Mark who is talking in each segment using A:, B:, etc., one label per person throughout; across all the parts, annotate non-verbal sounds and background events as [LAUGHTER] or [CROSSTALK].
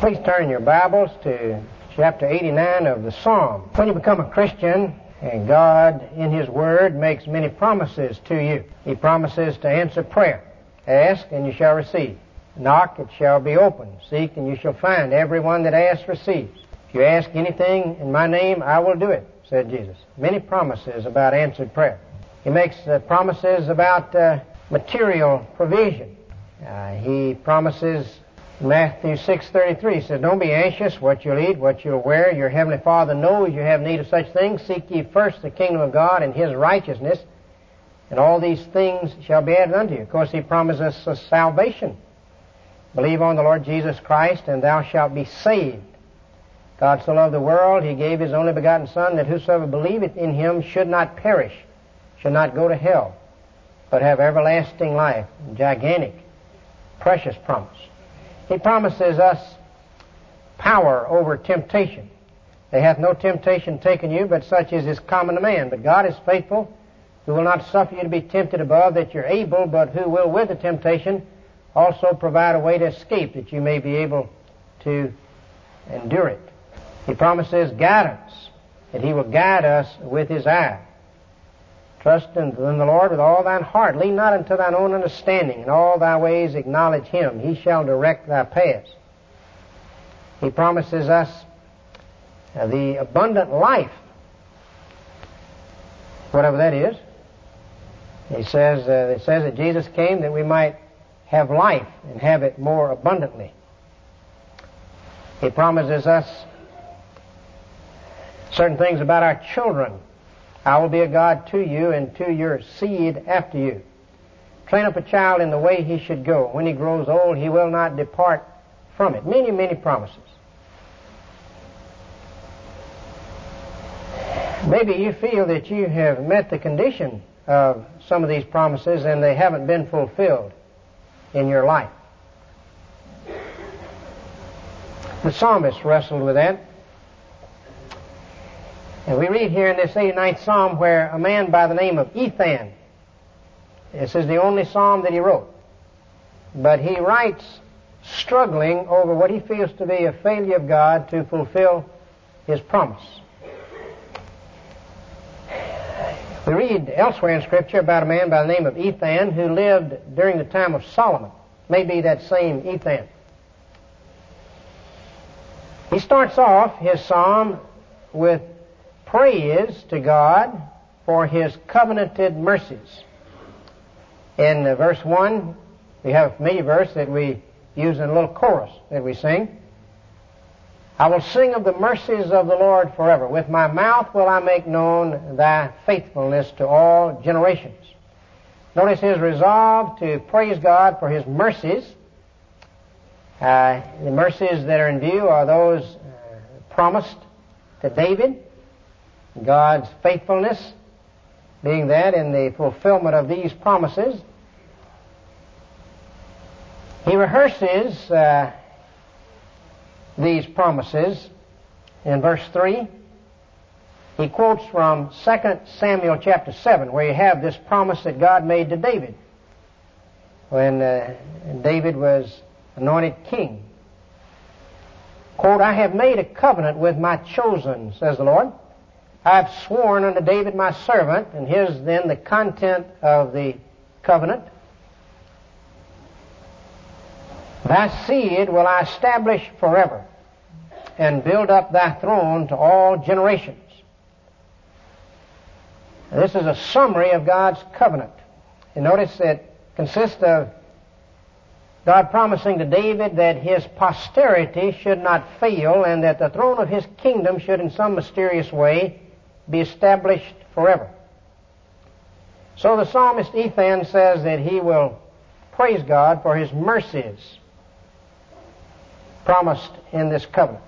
A: Please turn your Bibles to chapter 89 of the Psalm. When you become a Christian, and God in His Word makes many promises to you. He promises to answer prayer. Ask and you shall receive. Knock, it shall be opened. Seek and you shall find. Everyone that asks receives. If you ask anything in my name, I will do it, said Jesus. Many promises about answered prayer. He makes uh, promises about uh, material provision. Uh, he promises Matthew 6:33 says, "Don't be anxious what you'll eat, what you'll wear. Your heavenly Father knows you have need of such things. Seek ye first the kingdom of God and His righteousness, and all these things shall be added unto you." Of course, He promises us salvation. Believe on the Lord Jesus Christ, and thou shalt be saved. God so loved the world, He gave His only begotten Son, that whosoever believeth in Him should not perish, should not go to hell, but have everlasting life. Gigantic, precious promise. He promises us power over temptation. There hath no temptation taken you, but such as is common to man. But God is faithful, who will not suffer you to be tempted above that you're able, but who will with the temptation also provide a way to escape that you may be able to endure it. He promises guidance, that He will guide us with His eye. Trust in the Lord with all thine heart. Lean not unto thine own understanding. In all thy ways acknowledge him. He shall direct thy paths. He promises us the abundant life, whatever that is. He says, uh, it says that Jesus came that we might have life and have it more abundantly. He promises us certain things about our children I will be a God to you and to your seed after you. Train up a child in the way he should go. When he grows old, he will not depart from it. Many, many promises. Maybe you feel that you have met the condition of some of these promises and they haven't been fulfilled in your life. The psalmist wrestled with that. And we read here in this 89th Psalm where a man by the name of Ethan, this is the only psalm that he wrote, but he writes struggling over what he feels to be a failure of God to fulfill his promise. We read elsewhere in Scripture about a man by the name of Ethan who lived during the time of Solomon. Maybe that same Ethan. He starts off his psalm with praise to God for His covenanted mercies. In uh, verse 1, we have a familiar verse that we use in a little chorus that we sing. I will sing of the mercies of the Lord forever. With my mouth will I make known thy faithfulness to all generations. Notice his resolve to praise God for his mercies. Uh, the mercies that are in view are those uh, promised to David God's faithfulness, being that in the fulfillment of these promises, he rehearses uh, these promises in verse 3. He quotes from 2 Samuel chapter 7, where you have this promise that God made to David when uh, David was anointed king. Quote, I have made a covenant with my chosen, says the Lord. I have sworn unto David my servant, and here's then the content of the covenant. Thy seed will I establish forever, and build up thy throne to all generations. This is a summary of God's covenant. Notice it consists of God promising to David that his posterity should not fail and that the throne of his kingdom should in some mysterious way be established forever. So the psalmist Ethan says that he will praise God for his mercies promised in this covenant.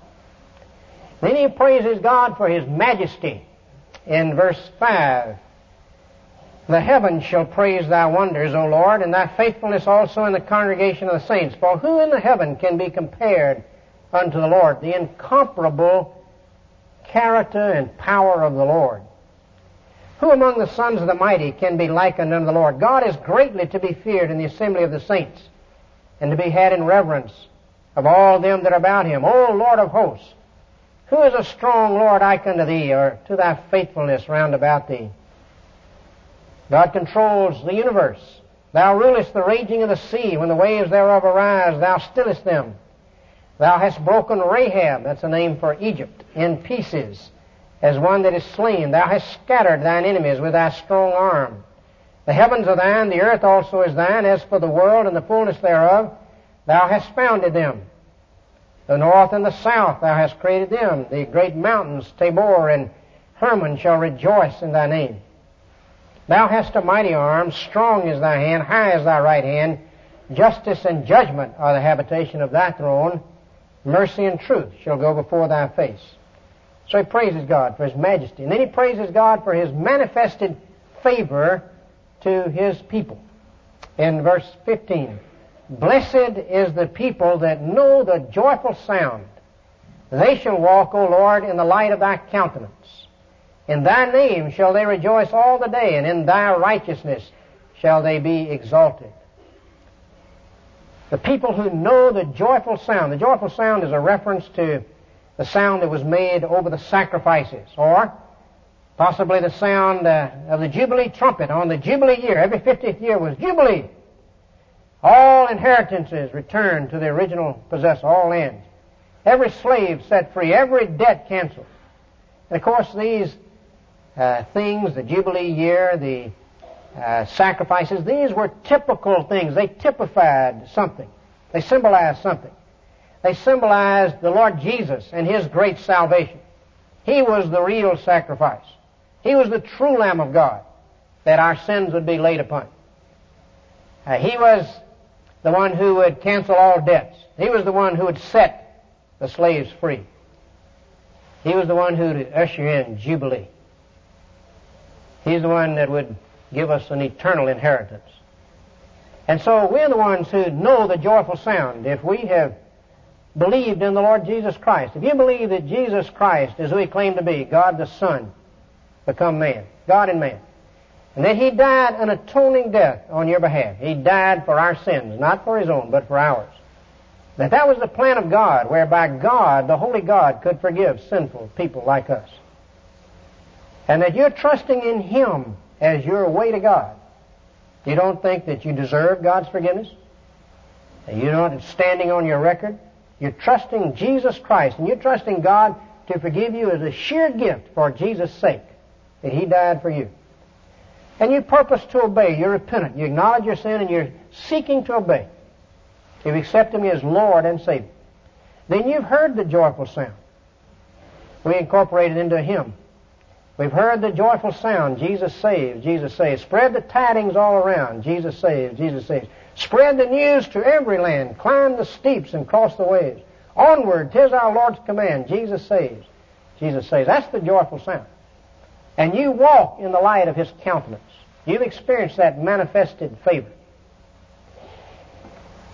A: Then he praises God for his majesty in verse 5. The heavens shall praise thy wonders, O Lord, and thy faithfulness also in the congregation of the saints. For who in the heaven can be compared unto the Lord? The incomparable character and power of the Lord. Who among the sons of the mighty can be likened unto the Lord? God is greatly to be feared in the assembly of the saints, and to be had in reverence of all them that are about him. O Lord of hosts, who is a strong Lord like unto thee, or to thy faithfulness round about thee? God controls the universe. Thou rulest the raging of the sea. When the waves thereof arise, thou stillest them. Thou hast broken Rahab, that's a name for Egypt, in pieces, as one that is slain. Thou hast scattered thine enemies with thy strong arm. The heavens are thine, the earth also is thine. As for the world and the fullness thereof, thou hast founded them. The north and the south thou hast created them. The great mountains, Tabor and Hermon, shall rejoice in thy name. Thou hast a mighty arm, strong is thy hand, high is thy right hand. Justice and judgment are the habitation of thy throne. Mercy and truth shall go before thy face. So he praises God for his majesty. And then he praises God for his manifested favor to his people. In verse 15, Blessed is the people that know the joyful sound. They shall walk, O Lord, in the light of thy countenance. In thy name shall they rejoice all the day, and in thy righteousness shall they be exalted. The people who know the joyful sound. The joyful sound is a reference to the sound that was made over the sacrifices, or possibly the sound uh, of the Jubilee trumpet on the Jubilee year. Every 50th year was Jubilee. All inheritances returned to the original possessor, all lands. Every slave set free, every debt canceled. And of course, these uh, things, the Jubilee year, the uh, sacrifices, these were typical things. They typified something. They symbolized something. They symbolized the Lord Jesus and His great salvation. He was the real sacrifice. He was the true Lamb of God that our sins would be laid upon. Uh, he was the one who would cancel all debts. He was the one who would set the slaves free. He was the one who would usher in Jubilee. He's the one that would give us an eternal inheritance. And so we're the ones who know the joyful sound. If we have believed in the Lord Jesus Christ, if you believe that Jesus Christ is who He claimed to be, God the Son, become man, God and man, and that He died an atoning death on your behalf. He died for our sins, not for His own, but for ours. That that was the plan of God, whereby God, the Holy God, could forgive sinful people like us and that you're trusting in Him as your way to God. You don't think that you deserve God's forgiveness? You're not standing on your record? You're trusting Jesus Christ, and you're trusting God to forgive you as a sheer gift for Jesus' sake, that He died for you. And you purpose to obey. You're repentant. You acknowledge your sin, and you're seeking to obey. You've accepted Him as Lord and Savior. Then you've heard the joyful sound. We incorporate it into a hymn. We've heard the joyful sound, Jesus saves, Jesus saves. Spread the tidings all around, Jesus saves, Jesus saves. Spread the news to every land. Climb the steeps and cross the waves. Onward, tis our Lord's command, Jesus saves, Jesus saves. That's the joyful sound. And you walk in the light of His countenance. You've experienced that manifested favor.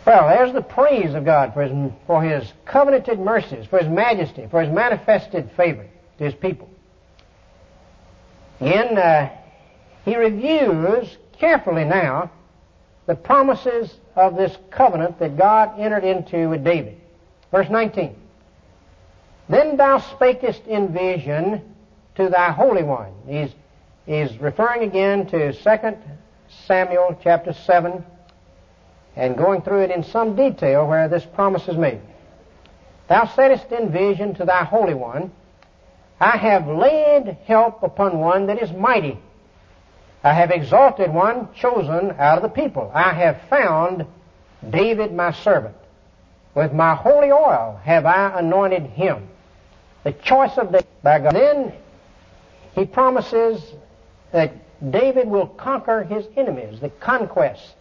A: Well, there's the praise of God for His, for His covenanted mercies, for His majesty, for His manifested favor to His people. Again, uh, he reviews carefully now the promises of this covenant that God entered into with David. Verse 19. Then thou spakest in vision to thy Holy One. He's, he's referring again to 2 Samuel chapter 7 and going through it in some detail where this promise is made. Thou saidest in vision to thy Holy One, I have laid help upon one that is mighty. I have exalted one chosen out of the people. I have found David my servant. With my holy oil have I anointed him. The choice of David by God. Then he promises that David will conquer his enemies, the conquest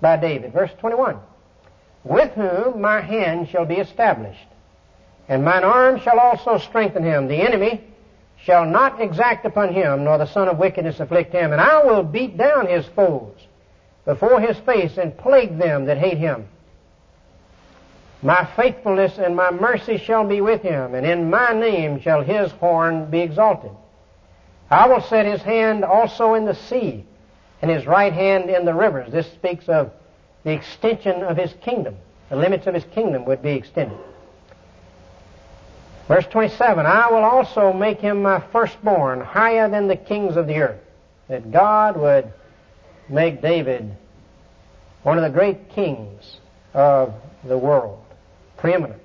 A: by David. Verse 21. With whom my hand shall be established and mine arm shall also strengthen him. The enemy shall not exact upon him, nor the son of wickedness afflict him. And I will beat down his foes before his face and plague them that hate him. My faithfulness and my mercy shall be with him, and in my name shall his horn be exalted. I will set his hand also in the sea, and his right hand in the rivers. This speaks of the extension of his kingdom. The limits of his kingdom would be extended. Verse 27, I will also make him my firstborn, higher than the kings of the earth. That God would make David one of the great kings of the world, preeminent.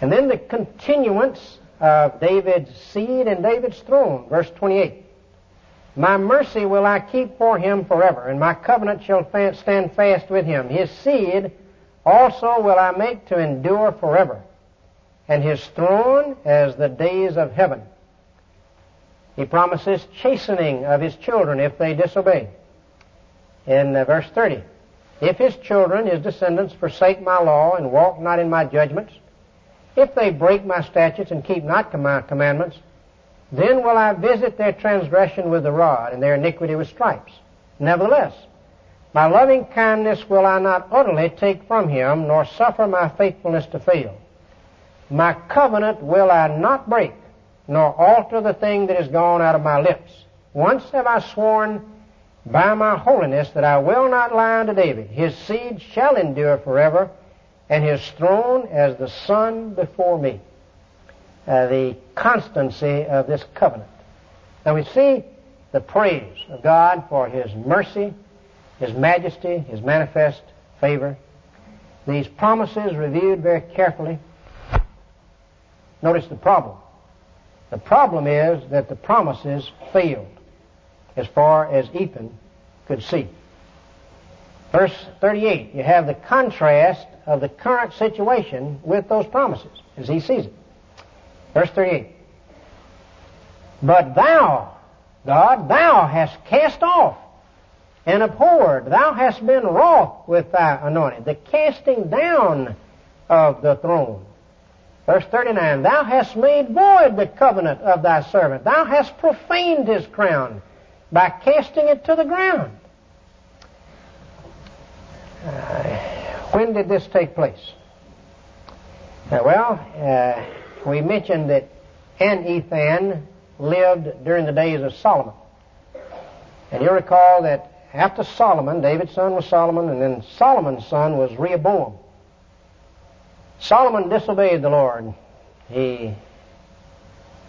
A: And then the continuance of David's seed and David's throne, verse 28. My mercy will I keep for him forever, and my covenant shall stand fast with him. His seed also will I make to endure forever, and his throne as the days of heaven. He promises chastening of his children if they disobey. In uh, verse 30, if his children, his descendants, forsake my law and walk not in my judgments, if they break my statutes and keep not my commandments, then will I visit their transgression with the rod and their iniquity with stripes. Nevertheless, my loving kindness will I not utterly take from him, nor suffer my faithfulness to fail. My covenant will I not break, nor alter the thing that is gone out of my lips. Once have I sworn by my holiness that I will not lie unto David. His seed shall endure forever, and his throne as the sun before me uh, the constancy of this covenant. Now we see the praise of God for His mercy, His majesty, His manifest favor. These promises reviewed very carefully. Notice the problem. The problem is that the promises failed as far as Ethan could see. Verse 38, you have the contrast of the current situation with those promises as he sees it. Verse 38. But thou, God, thou hast cast off and abhorred. Thou hast been wroth with thy anointed. The casting down of the throne. Verse 39. Thou hast made void the covenant of thy servant. Thou hast profaned his crown by casting it to the ground. Uh, when did this take place? Uh, well, uh, we mentioned that Anethan lived during the days of Solomon. And you'll recall that after Solomon, David's son was Solomon, and then Solomon's son was Rehoboam. Solomon disobeyed the Lord. He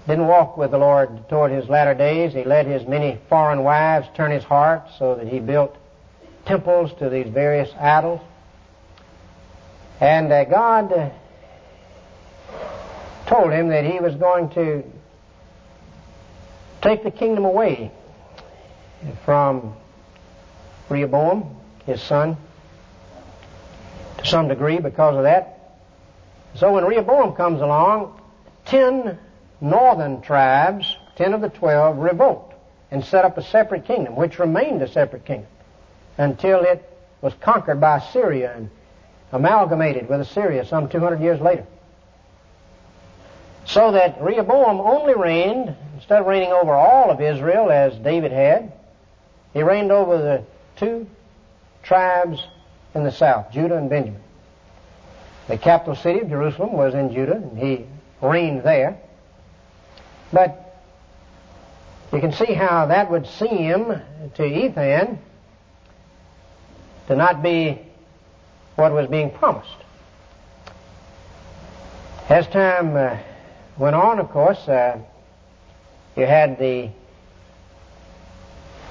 A: didn't walk with the Lord toward his latter days. He let his many foreign wives turn his heart so that he built temples to these various idols. And uh, God told him that he was going to take the kingdom away from Rehoboam, his son, to some degree because of that. So when Rehoboam comes along, ten northern tribes, ten of the twelve, revolt and set up a separate kingdom, which remained a separate kingdom until it was conquered by Syria and amalgamated with Assyria some 200 years later. So that Rehoboam only reigned, instead of reigning over all of Israel as David had, he reigned over the two tribes in the south, Judah and Benjamin. The capital city of Jerusalem was in Judah, and he reigned there. But you can see how that would seem to Ethan to not be what was being promised. As time uh, went on, of course, uh, you had the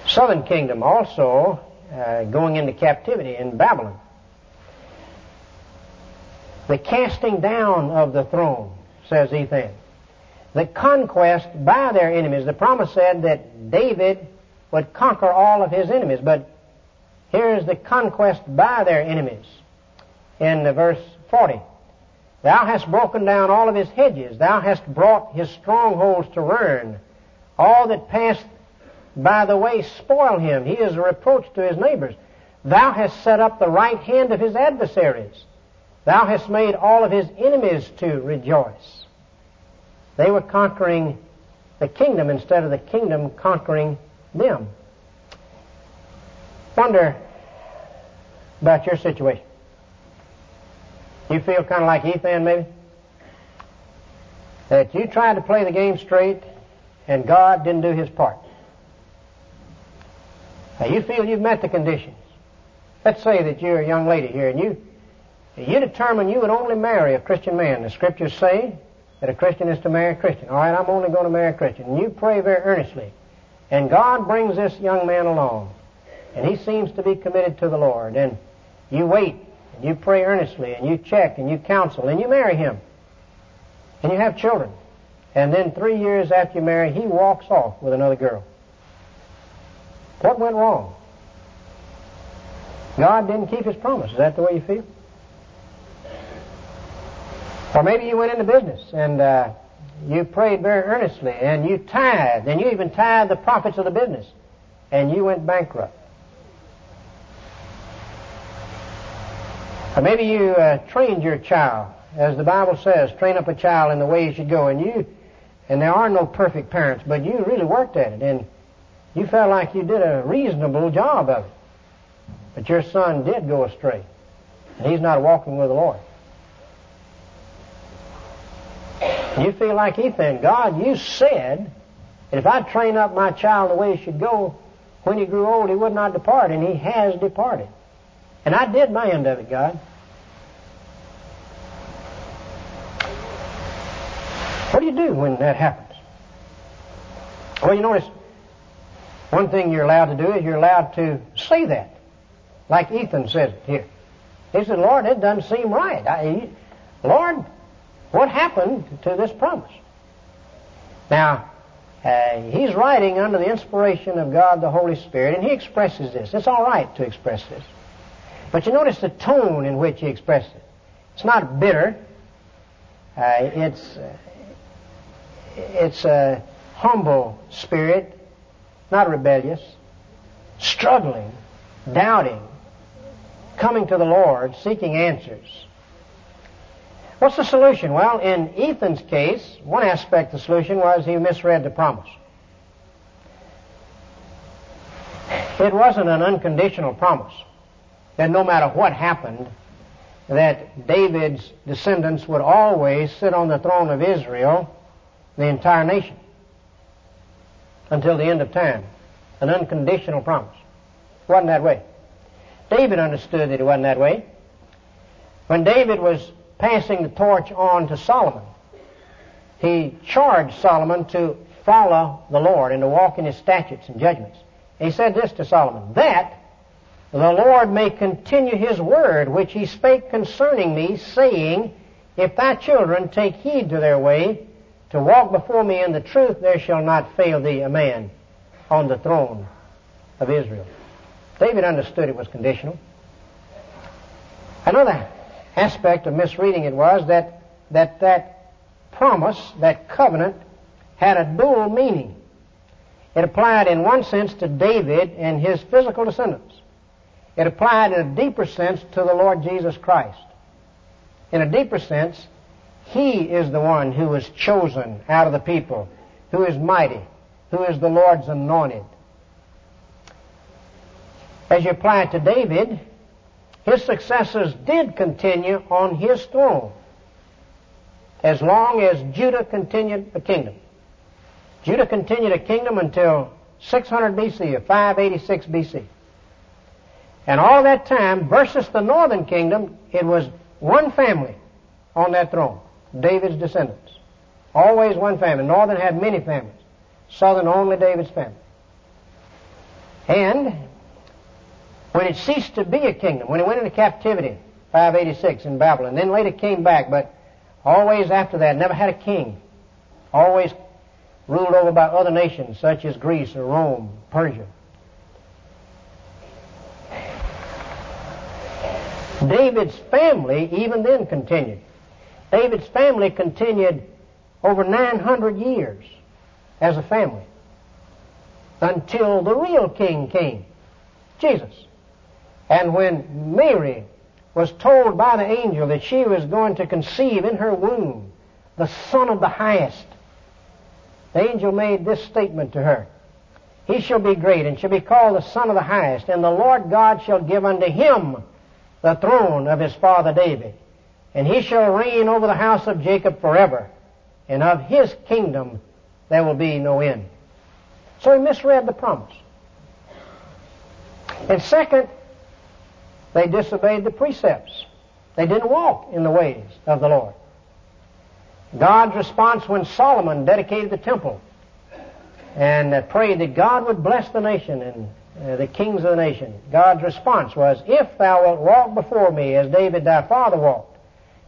A: southern kingdom also uh, going into captivity in Babylon. The casting down of the throne, says Ethan. The conquest by their enemies. The promise said that David would conquer all of his enemies, but here's the conquest by their enemies in verse 40. Thou hast broken down all of his hedges. Thou hast brought his strongholds to ruin. All that passed by the way spoil him. He is a reproach to his neighbors. Thou hast set up the right hand of his adversaries. Thou hast made all of his enemies to rejoice. They were conquering the kingdom instead of the kingdom conquering them. Wonder about your situation. You feel kind of like Ethan, maybe? That you tried to play the game straight and God didn't do his part. Now you feel you've met the conditions. Let's say that you're a young lady here and you you determine you would only marry a Christian man. The scriptures say that a Christian is to marry a Christian. All right, I'm only going to marry a Christian. And you pray very earnestly. And God brings this young man along. And he seems to be committed to the Lord. And you wait, and you pray earnestly, and you check, and you counsel, and you marry him. And you have children. And then three years after you marry, he walks off with another girl. What went wrong? God didn't keep his promise. Is that the way you feel? Or maybe you went into business and uh, you prayed very earnestly and you tithed and you even tithed the profits of the business and you went bankrupt. Or maybe you uh, trained your child, as the Bible says, train up a child in the way he should go, and you, and there are no perfect parents, but you really worked at it, and you felt like you did a reasonable job of it. But your son did go astray, and he's not walking with the Lord. You feel like Ethan, God, you said that if I train up my child the way he should go, when he grew old, he would not depart, and he has departed. And I did my end of it, God. What do you do when that happens? Well, you notice one thing you're allowed to do is you're allowed to say that, like Ethan says it here. He said, Lord, it doesn't seem right. I, Lord, what happened to this promise? Now, uh, he's writing under the inspiration of God the Holy Spirit, and he expresses this. It's all right to express this. But you notice the tone in which he expresses it. It's not bitter. Uh, it's uh, it's a humble spirit, not rebellious, struggling, doubting, coming to the Lord, seeking answers. What's the solution? Well, in Ethan's case, one aspect of the solution was he misread the promise. It wasn't an unconditional promise that no matter what happened, that David's descendants would always sit on the throne of Israel, the entire nation, until the end of time. An unconditional promise. It wasn't that way. David understood that it wasn't that way. When David was passing the torch on to Solomon, he charged Solomon to follow the Lord and to walk in his statutes and judgments. He said this to Solomon, that the Lord may continue his word which he spake concerning me, saying, If thy children take heed to their way, to walk before me in the truth, there shall not fail thee a man on the throne of Israel. David understood it was conditional. Another aspect of misreading it was that that, that promise, that covenant, had a dual meaning. It applied in one sense to David and his physical descendants. It applied in a deeper sense to the Lord Jesus Christ. In a deeper sense, He is the one who was chosen out of the people, who is mighty, who is the Lord's anointed. As you apply it to David, his successors did continue on his throne as long as Judah continued a kingdom. Judah continued a kingdom until 600 BC or 586 BC. And all that time, versus the northern kingdom, it was one family on that throne, David's descendants. Always one family. Northern had many families. Southern only David's family. And when it ceased to be a kingdom, when it went into captivity, 586 in Babylon, then later came back, but always after that, never had a king. Always ruled over by other nations such as Greece or Rome, Persia. David's family even then continued. David's family continued over 900 years as a family until the real king came, Jesus. And when Mary was told by the angel that she was going to conceive in her womb the Son of the Highest, the angel made this statement to her. He shall be great and shall be called the Son of the Highest, and the Lord God shall give unto him the throne of his father David, and he shall reign over the house of Jacob forever, and of his kingdom there will be no end. So he misread the promise. And second, They disobeyed the precepts. They didn't walk in the ways of the Lord. God's response when Solomon dedicated the temple and uh, prayed that God would bless the nation and uh, the kings of the nation, God's response was, If thou wilt walk before me as David thy father walked,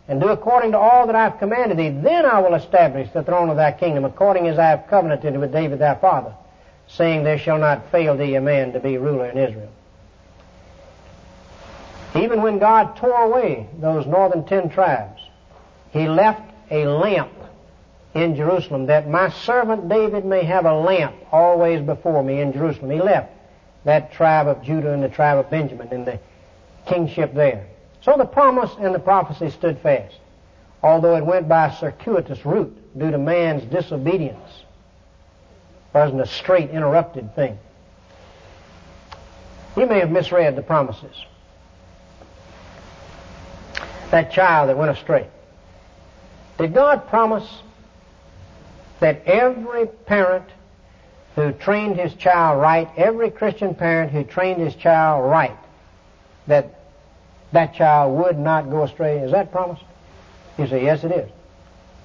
A: and do according to all that I have commanded thee, then I will establish the throne of thy kingdom, according as I have covenanted with David thy father, saying, There shall not fail thee a man to be ruler in Israel. Even when God tore away those northern ten tribes, He left a lamp in Jerusalem that my servant David may have a lamp always before me in Jerusalem. He left that tribe of Judah and the tribe of Benjamin and the kingship there. So the promise and the prophecy stood fast, although it went by a circuitous route due to man's disobedience. It wasn't a straight, interrupted thing. You may have misread the promises. That child that went astray. Did God promise that every parent who trained his child right, every Christian parent who trained his child right, that that child would not go astray. Is that promised? You say, yes, it is.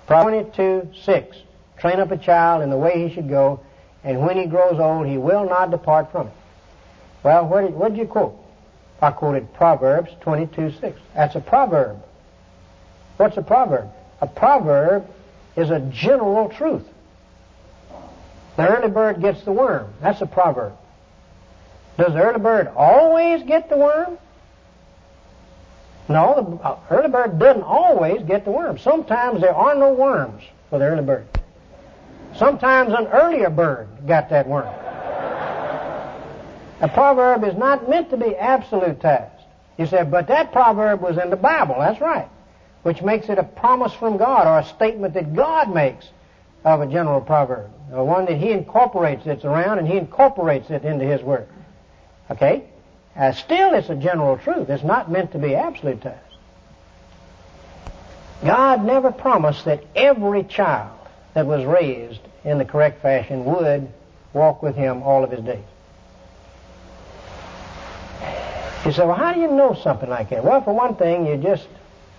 A: Proverbs 22, 6. Train up a child in the way he should go, and when he grows old, he will not depart from it. Well, what did, what did you quote? I quoted Proverbs 22, 6. That's a proverb. What's a proverb? A proverb is a general truth. The early bird gets the worm. That's a proverb. Does the early bird always get the worm? No, the uh, early bird doesn't always get the worm. Sometimes there are no worms for the early bird. Sometimes an earlier bird got that worm. A proverb is not meant to be absolutized. You say, but that proverb was in the Bible. That's right which makes it a promise from God or a statement that God makes of a general proverb, or one that He incorporates it's around and He incorporates it into His Word. Okay? Uh, still, it's a general truth. It's not meant to be absolutized. God never promised that every child that was raised in the correct fashion would walk with Him all of his days. You say, well, how do you know something like that? Well, for one thing, you just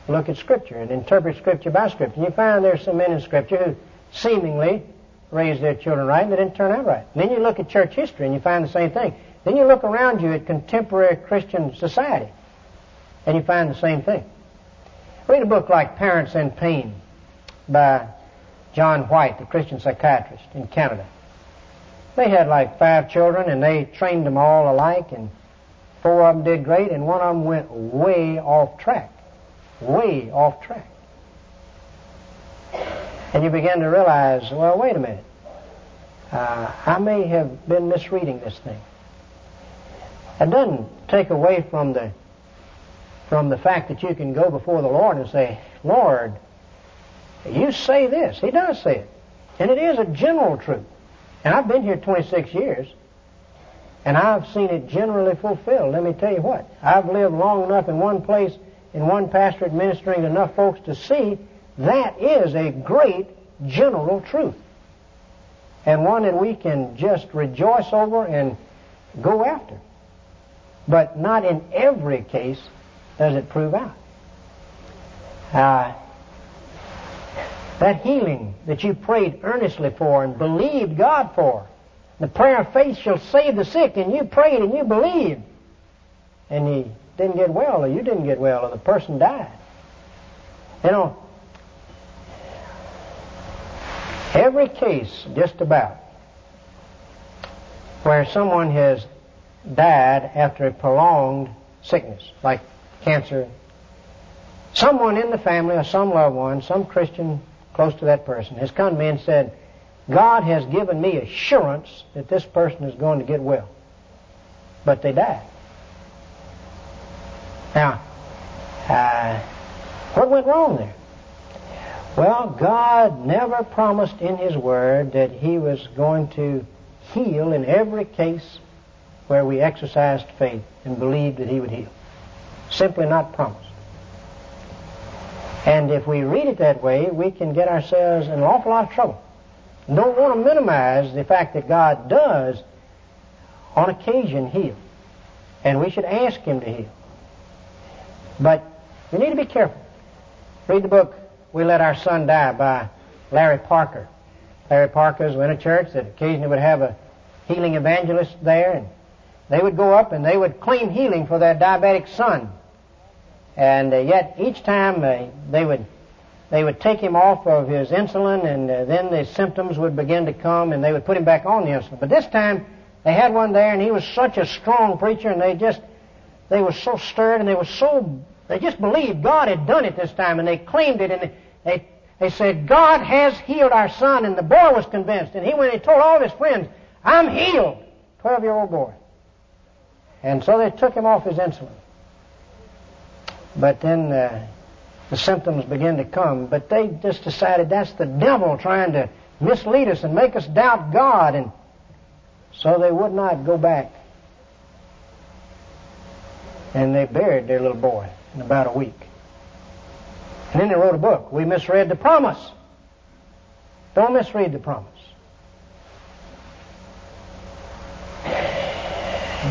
A: look at Scripture and interpret Scripture by Scripture. And you find there's some men in Scripture who seemingly raised their children right and they didn't turn out right. And then you look at church history and you find the same thing. Then you look around you at contemporary Christian society and you find the same thing. Read a book like Parents in Pain by John White, the Christian psychiatrist in Canada. They had like five children and they trained them all alike and four of them did great and one of them went way off track way off track. And you begin to realize, well, wait a minute. Uh, I may have been misreading this thing. It doesn't take away from the from the fact that you can go before the Lord and say, Lord, you say this. He does say it. And it is a general truth. And I've been here 26 years, and I've seen it generally fulfilled. Let me tell you what. I've lived long enough in one place in one pastor administering enough folks to see that is a great general truth. And one that we can just rejoice over and go after. But not in every case does it prove out. Uh, that healing that you prayed earnestly for and believed God for, the prayer of faith shall save the sick, and you prayed and you believed, and He didn't get well, or you didn't get well, or the person died. You know, every case, just about, where someone has died after a prolonged sickness, like cancer, someone in the family or some loved one, some Christian close to that person, has come to me and said, God has given me assurance that this person is going to get well. But they died. Now, uh, what went wrong there? Well, God never promised in His Word that He was going to heal in every case where we exercised faith and believed that He would heal. Simply not promised. And if we read it that way, we can get ourselves in an awful lot of trouble. Don't want to minimize the fact that God does, on occasion, heal. And we should ask Him to heal. But we need to be careful. Read the book, We Let Our Son Die by Larry Parker. Larry Parker was in a church that occasionally would have a healing evangelist there, and they would go up and they would claim healing for their diabetic son. And uh, yet each time uh, they would they would take him off of his insulin, and uh, then the symptoms would begin to come, and they would put him back on the insulin. But this time they had one there, and he was such a strong preacher, and they just they were so stirred, and they were so they just believed God had done it this time, and they claimed it, and they, they said, God has healed our son, and the boy was convinced. And he went and told all his friends, I'm healed. Twelve year old boy. And so they took him off his insulin. But then uh, the symptoms begin to come. But they just decided that's the devil trying to mislead us and make us doubt God. And so they would not go back. And they buried their little boy in about a week. And then they wrote a book. We misread the promise. Don't misread the promise.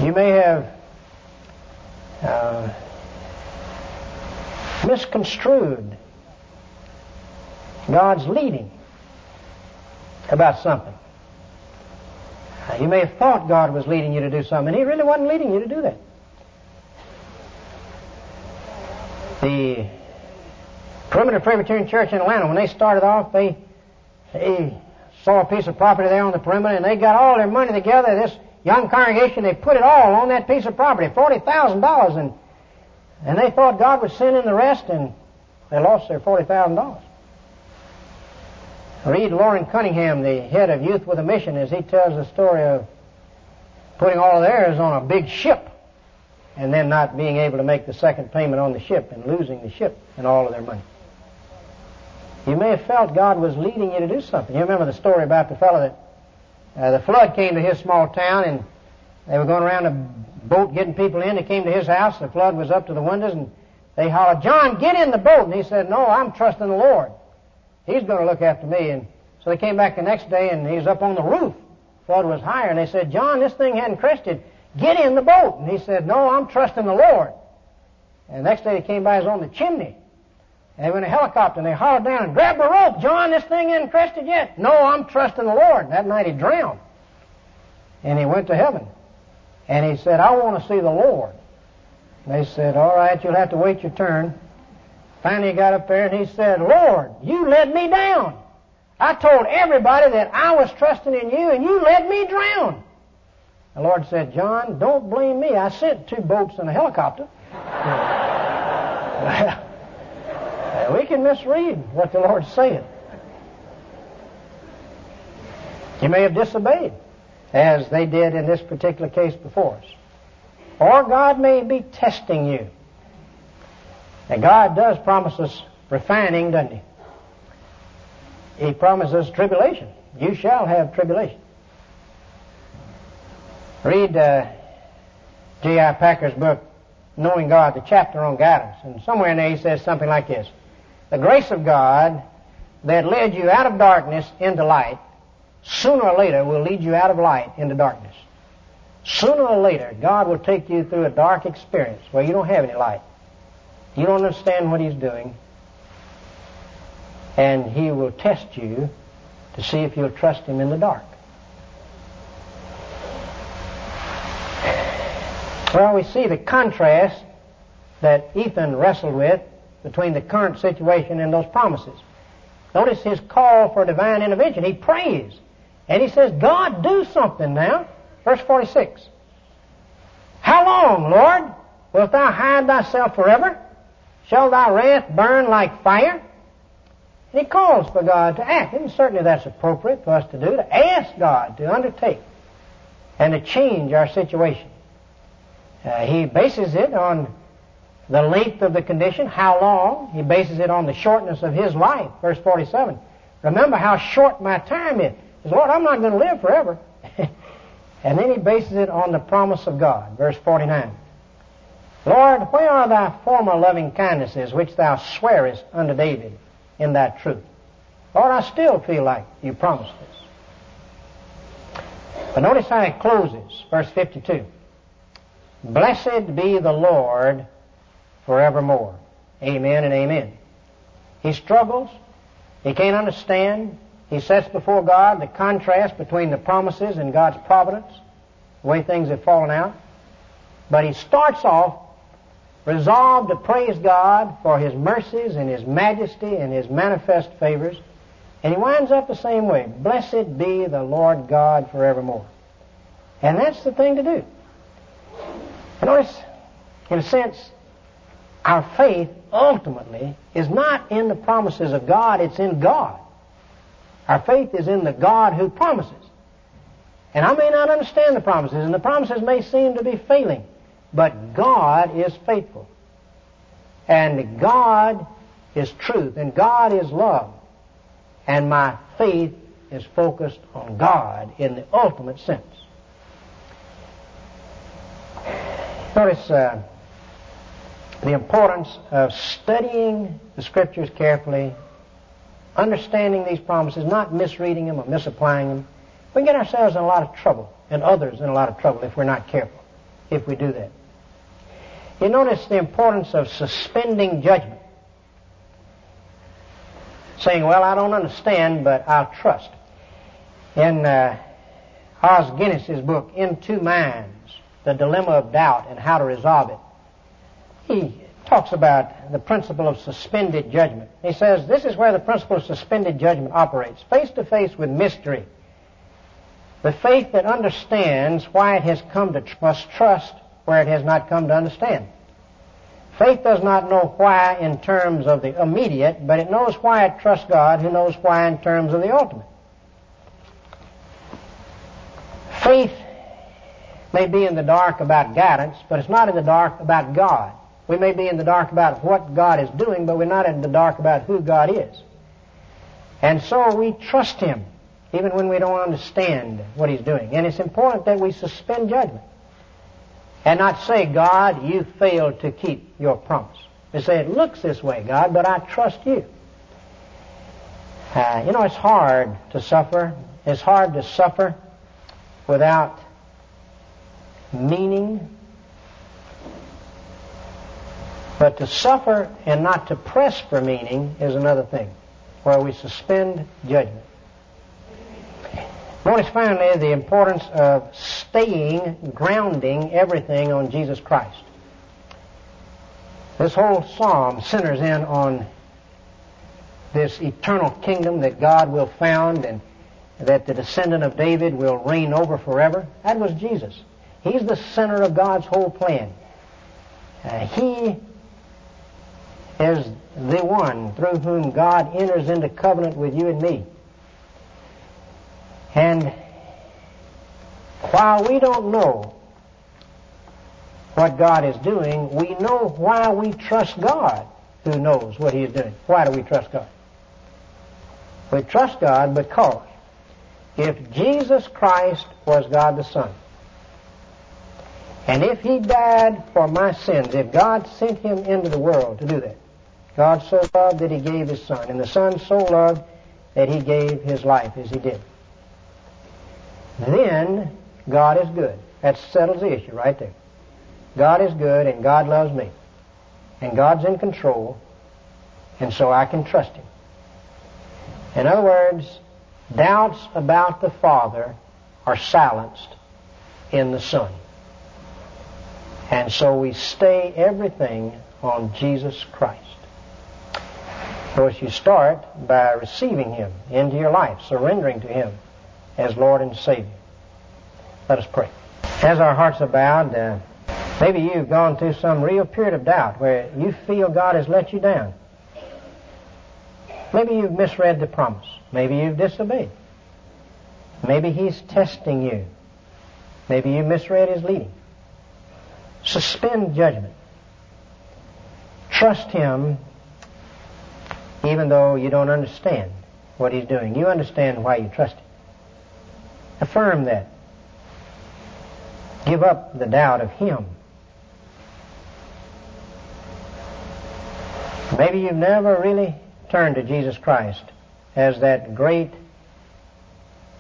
A: You may have uh, misconstrued God's leading about something. You may have thought God was leading you to do something, and He really wasn't leading you to do that. The Perimeter Presbyterian Church in Atlanta, when they started off, they, they saw a piece of property there on the perimeter, and they got all their money together. This young congregation, they put it all on that piece of property, forty thousand dollars, and and they thought God was sending the rest, and they lost their forty thousand dollars. Read Loren Cunningham, the head of Youth with a Mission, as he tells the story of putting all theirs on a big ship and then not being able to make the second payment on the ship and losing the ship and all of their money. You may have felt God was leading you to do something. You remember the story about the fellow that uh, the flood came to his small town and they were going around a boat getting people in. They came to his house. The flood was up to the windows and they hollered, John, get in the boat. And he said, no, I'm trusting the Lord. He's going to look after me. And so they came back the next day and he was up on the roof. Flood was higher. And they said, John, this thing hadn't crested. Get in the boat. And he said, no, I'm trusting the Lord. And the next day he came by, he was on the chimney. And they went in a helicopter and they hauled down and grabbed the rope. John, this thing isn't crested yet. No, I'm trusting the Lord. That night he drowned. And he went to heaven. And he said, I want to see the Lord. They said, all right, you'll have to wait your turn. Finally he got up there and he said, Lord, you let me down. I told everybody that I was trusting in you and you let me drown. The Lord said, John, don't blame me. I sent two boats and a helicopter. [LAUGHS] we can misread what the Lord's saying. You may have disobeyed, as they did in this particular case before us. Or God may be testing you. And God does promise us refining, doesn't He? He promises tribulation. You shall have tribulation. Read uh, J.I. Packer's book, Knowing God, the chapter on guidance. And somewhere in there he says something like this. The grace of God that led you out of darkness into light, sooner or later will lead you out of light into darkness. Sooner or later, God will take you through a dark experience where you don't have any light. You don't understand what He's doing. And He will test you to see if you'll trust Him in the dark. Well, we see the contrast that Ethan wrestled with between the current situation and those promises. Notice his call for divine intervention. He prays. And he says, God, do something now. Verse 46. How long, Lord, wilt thou hide thyself forever? Shall thy wrath burn like fire? And he calls for God to act. And certainly that's appropriate for us to do, to ask God to undertake and to change our situation. Uh, he bases it on the length of the condition, how long. He bases it on the shortness of his life. Verse 47. Remember how short my time is. Lord, I'm not going to live forever. [LAUGHS] and then he bases it on the promise of God. Verse 49. Lord, where are thy former loving kindnesses which thou swearest unto David in thy truth? Lord, I still feel like you promised this. But notice how it closes, verse 52. Blessed be the Lord forevermore. Amen and amen. He struggles. He can't understand. He sets before God the contrast between the promises and God's providence, the way things have fallen out. But he starts off resolved to praise God for His mercies and His majesty and His manifest favors. And he winds up the same way. Blessed be the Lord God forevermore. And that's the thing to do. notice, in a sense, our faith ultimately is not in the promises of God, it's in God. Our faith is in the God who promises. And I may not understand the promises, and the promises may seem to be failing, but God is faithful. And God is truth, and God is love. And my faith is focused on God in the ultimate sense. Notice uh, the importance of studying the Scriptures carefully, understanding these promises, not misreading them or misapplying them. We get ourselves in a lot of trouble, and others in a lot of trouble if we're not careful, if we do that. You notice the importance of suspending judgment. Saying, well, I don't understand, but I'll trust. In uh, Os Guinness's book, In Two Minds, The Dilemma of Doubt and How to Resolve It, he talks about the principle of suspended judgment. He says, this is where the principle of suspended judgment operates. Face to face with mystery. The faith that understands why it has come to must trust where it has not come to understand. Faith does not know why in terms of the immediate, but it knows why it trusts God who knows why in terms of the ultimate. Faith may be in the dark about guidance, but it's not in the dark about God. We may be in the dark about what God is doing, but we're not in the dark about who God is. And so we trust Him, even when we don't understand what He's doing. And it's important that we suspend judgment and not say, God, you failed to keep your promise. We say, it looks this way, God, but I trust you. Uh, you know, it's hard to suffer. It's hard to suffer without meaning. But to suffer and not to press for meaning is another thing, where we suspend judgment. Notice finally the importance of staying, grounding everything on Jesus Christ. This whole psalm centers in on this eternal kingdom that God will found and that the descendant of David will reign over forever. That was Jesus. He's the center of God's whole plan. Uh, he is the one through whom God enters into covenant with you and me. And while we don't know what God is doing, we know why we trust God who knows what He is doing. Why do we trust God? We trust God because if Jesus Christ was God the Son, and if He died for my sins, if God sent Him into the world to do that, God so loved that He gave His Son, and the Son so loved that He gave His life as He did then God is good. That settles the issue right there. God is good and God loves me. And God's in control, and so I can trust Him. In other words, doubts about the Father are silenced in the Son. And so we stay everything on Jesus Christ. Of course, you start by receiving Him into your life, surrendering to Him as Lord and Savior. Let us pray. As our hearts are bowed, uh, maybe you've gone through some real period of doubt where you feel God has let you down. Maybe you've misread the promise. Maybe you've disobeyed. Maybe He's testing you. Maybe you misread His leading. Suspend judgment. Trust Him even though you don't understand what He's doing. You understand why you trust Him. Affirm that. Give up the doubt of Him. Maybe you've never really turned to Jesus Christ as that great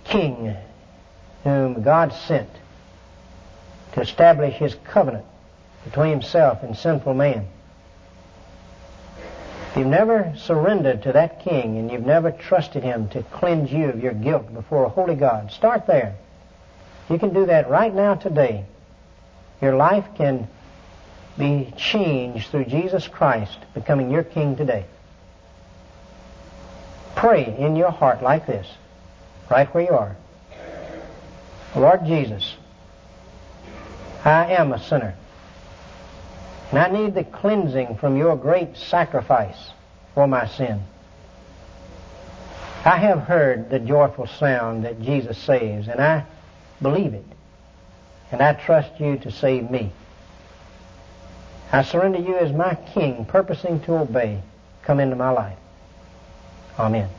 A: King whom God sent to establish His covenant between Himself and sinful man. If you've never surrendered to that King and you've never trusted Him to cleanse you of your guilt before a holy God, start there. You can do that right now today. Your life can be changed through Jesus Christ becoming your King today. Pray in your heart like this, right where you are. Lord Jesus, I am a sinner. And I need the cleansing from your great sacrifice for my sin. I have heard the joyful sound that Jesus saves, and I believe it. And I trust you to save me. I surrender you as my King, purposing to obey. Come into my life. Amen.